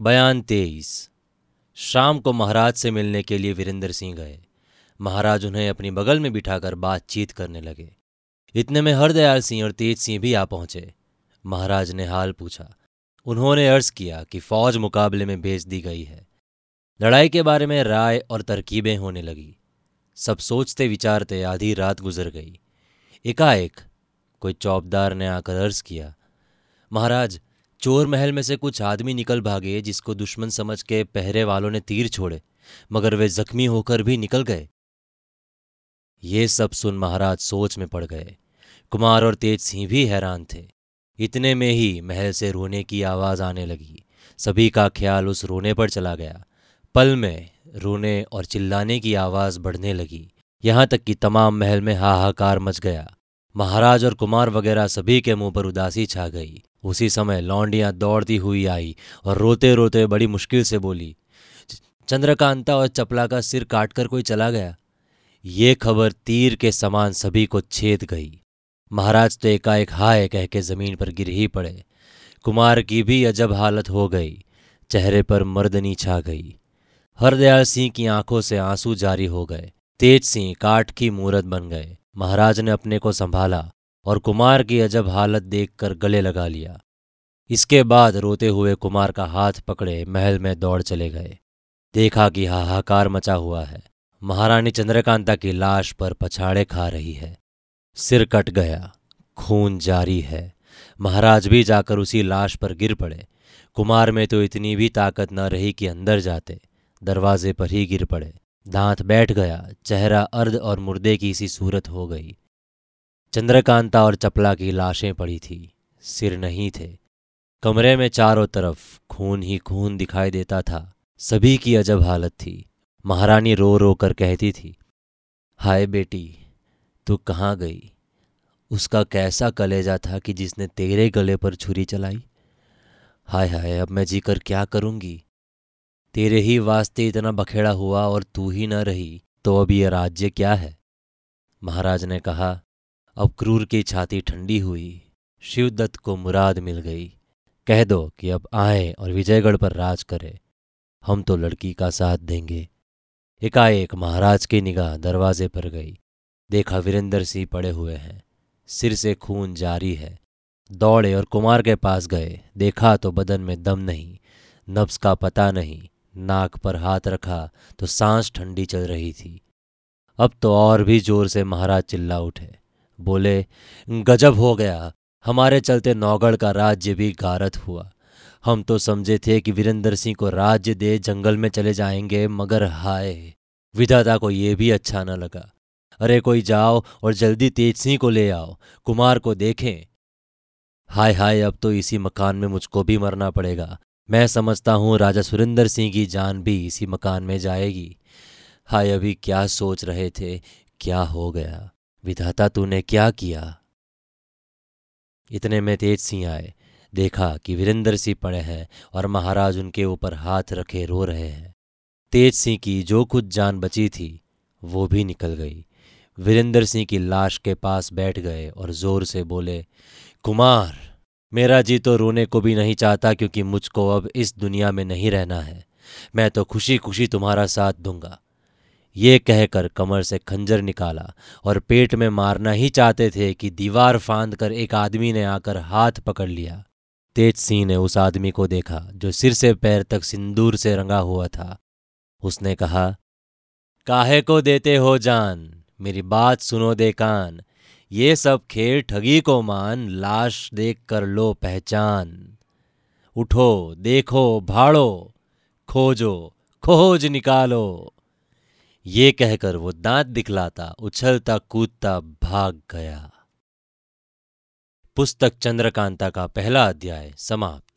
बयान तेईस। शाम को महाराज से मिलने के लिए वीरेंद्र सिंह गए। महाराज उन्हें अपनी बगल में बिठाकर बातचीत करने लगे। इतने में हरदयाल सिंह और तेज सिंह भी आ पहुँचे। महाराज ने हाल पूछा। उन्होंने अर्ज़ किया कि फौज मुकाबले में भेज दी गई है। लड़ाई के बारे में राय और तरकीबें होने लगी। सब सोचते विचारते आधी रात गुजर गई। एकाएक कोई चौबदार ने आकर अर्ज़ किया, महाराज चोर महल में से कुछ आदमी निकल भागे जिसको दुश्मन समझ के पहरे वालों ने तीर छोड़े, मगर वे जख्मी होकर भी निकल गए। ये सब सुन महाराज सोच में पड़ गए। कुमार और तेज सिंह भी हैरान थे। इतने में ही महल से रोने की आवाज़ आने लगी। सभी का ख्याल उस रोने पर चला गया। पल में रोने और चिल्लाने की आवाज़ बढ़ने लगी। यहाँ तक कि तमाम महल में हाहाकार मच गया। महाराज और कुमार वगैरह सभी के मुँह पर उदासी छा गई। उसी समय लौंडियाँ दौड़ती हुई आई और रोते रोते बड़ी मुश्किल से बोली चंद्रकांता और चपला का सिर काटकर कोई चला गया? ये खबर तीर के समान सभी को छेद गई। महाराज तो एकाएक हाय कह के ज़मीन पर गिर ही पड़े। कुमार की भी अजब हालत हो गई। चेहरे पर मर्दनी छा गई। हरदयाल सिंह की आँखों से आँसू जारी हो गए। तेज सिंह काठ की मूरत बन गए। महाराज ने अपने को संभाला। और कुमार की अजब हालत देखकर गले लगा लिया। इसके बाद रोते हुए कुमार का हाथ पकड़े महल में दौड़ चले गए। देखा कि हाहाकार मचा हुआ है। महारानी चंद्रकांता की लाश पर पछाड़े खा रही है। सिर कट गया। खून जारी है। महाराज भी जाकर उसी लाश पर गिर पड़े। कुमार में तो इतनी भी ताकत न रही कि अंदर जाते। दरवाजे पर ही गिर पड़े। दांत बैठ गया। चेहरा अर्ध और मुर्दे की सी सूरत हो गई। चंद्रकांता और चपला की लाशें पड़ी थी। सिर नहीं थे। कमरे में चारों तरफ़ खून ही खून दिखाई देता था। सभी की अजब हालत थी। महारानी रो रो कर कहती थी, हाय बेटी, तू कहाँ गई? उसका कैसा कलेजा था कि जिसने तेरे गले पर छुरी चलाई? हाय हाय, अब मैं जीकर क्या करूँगी? तेरे ही वास्ते इतना बखेड़ा हुआ और तू ही न रही तो अब यह राज्य क्या है? महाराज ने कहा अब क्रूर की छाती ठंडी हुई। शिवदत्त को मुराद मिल गई। कह दो कि अब आए और विजयगढ़ पर राज करे। हम तो लड़की का साथ देंगे। एकाएक महाराज की निगाह दरवाजे पर गई। देखा वीरेंद्र सिंह पड़े हुए हैं। सिर से खून जारी है। दौड़े और कुमार के पास गए। देखा तो बदन में दम नहीं। नब्स का पता नहीं। नाक पर हाथ रखा तो सांस ठंडी चल रही थी। अब तो और भी ज़ोर से महाराज चिल्ला उठे। बोले, गजब हो गया। हमारे चलते नौगढ़ का राज्य भी गारत हुआ। हम तो समझे थे कि वीरेंद्र सिंह को राज्य दे, जंगल में चले जाएँगे, मगर हाय, विधाता को यह भी अच्छा न लगा। अरे कोई जाओ और जल्दी तेज सिंह को ले आओ, कुमार को देखें। हाय हाय, अब तो इसी मकान में मुझको भी मरना पड़ेगा। मैं समझता हूँ राजा सुरेंद्र सिंह की जान भी इसी मकान में जाएगी। हाय, अभी क्या सोच रहे थे, क्या हो गया? विधाता तूने क्या किया? इतने में तेज सिंह आए। देखा कि वीरेंद्र सिंह पड़े हैं और महाराज उनके ऊपर हाथ रखे रो रहे हैं। तेज सिंह की जो कुछ जान बची थी, वो भी निकल गई। वीरेंद्र सिंह की लाश के पास बैठ गए और ज़ोर से बोले, कुमार, मेरा जी तो रोने को भी नहीं चाहता क्योंकि मुझको अब इस दुनिया में नहीं रहना है। मैं तो खुशी खुशी तुम्हारा साथ दूँगा। ये कहकर कमर से खंजर निकाला और पेट में मारना ही चाहते थे कि दीवार फांद कर एक आदमी ने आकर हाथ पकड़ लिया। तेज सिंह ने उस आदमी को देखा जो सिर से पैर तक सिंदूर से रंगा हुआ था। उसने कहा, काहे को देते हो जान? मेरी बात सुनो दे कान। ये सब खेल ठगी को मान, लाश देख कर लो पहचान। उठो, देखो, भाड़ो, खोजो, खोज निकालो। ये कहकर वो दांत दिखलाता, उछलता, कूदता, भाग गया। पुस्तक चंद्रकांता का पहला अध्याय समाप्त।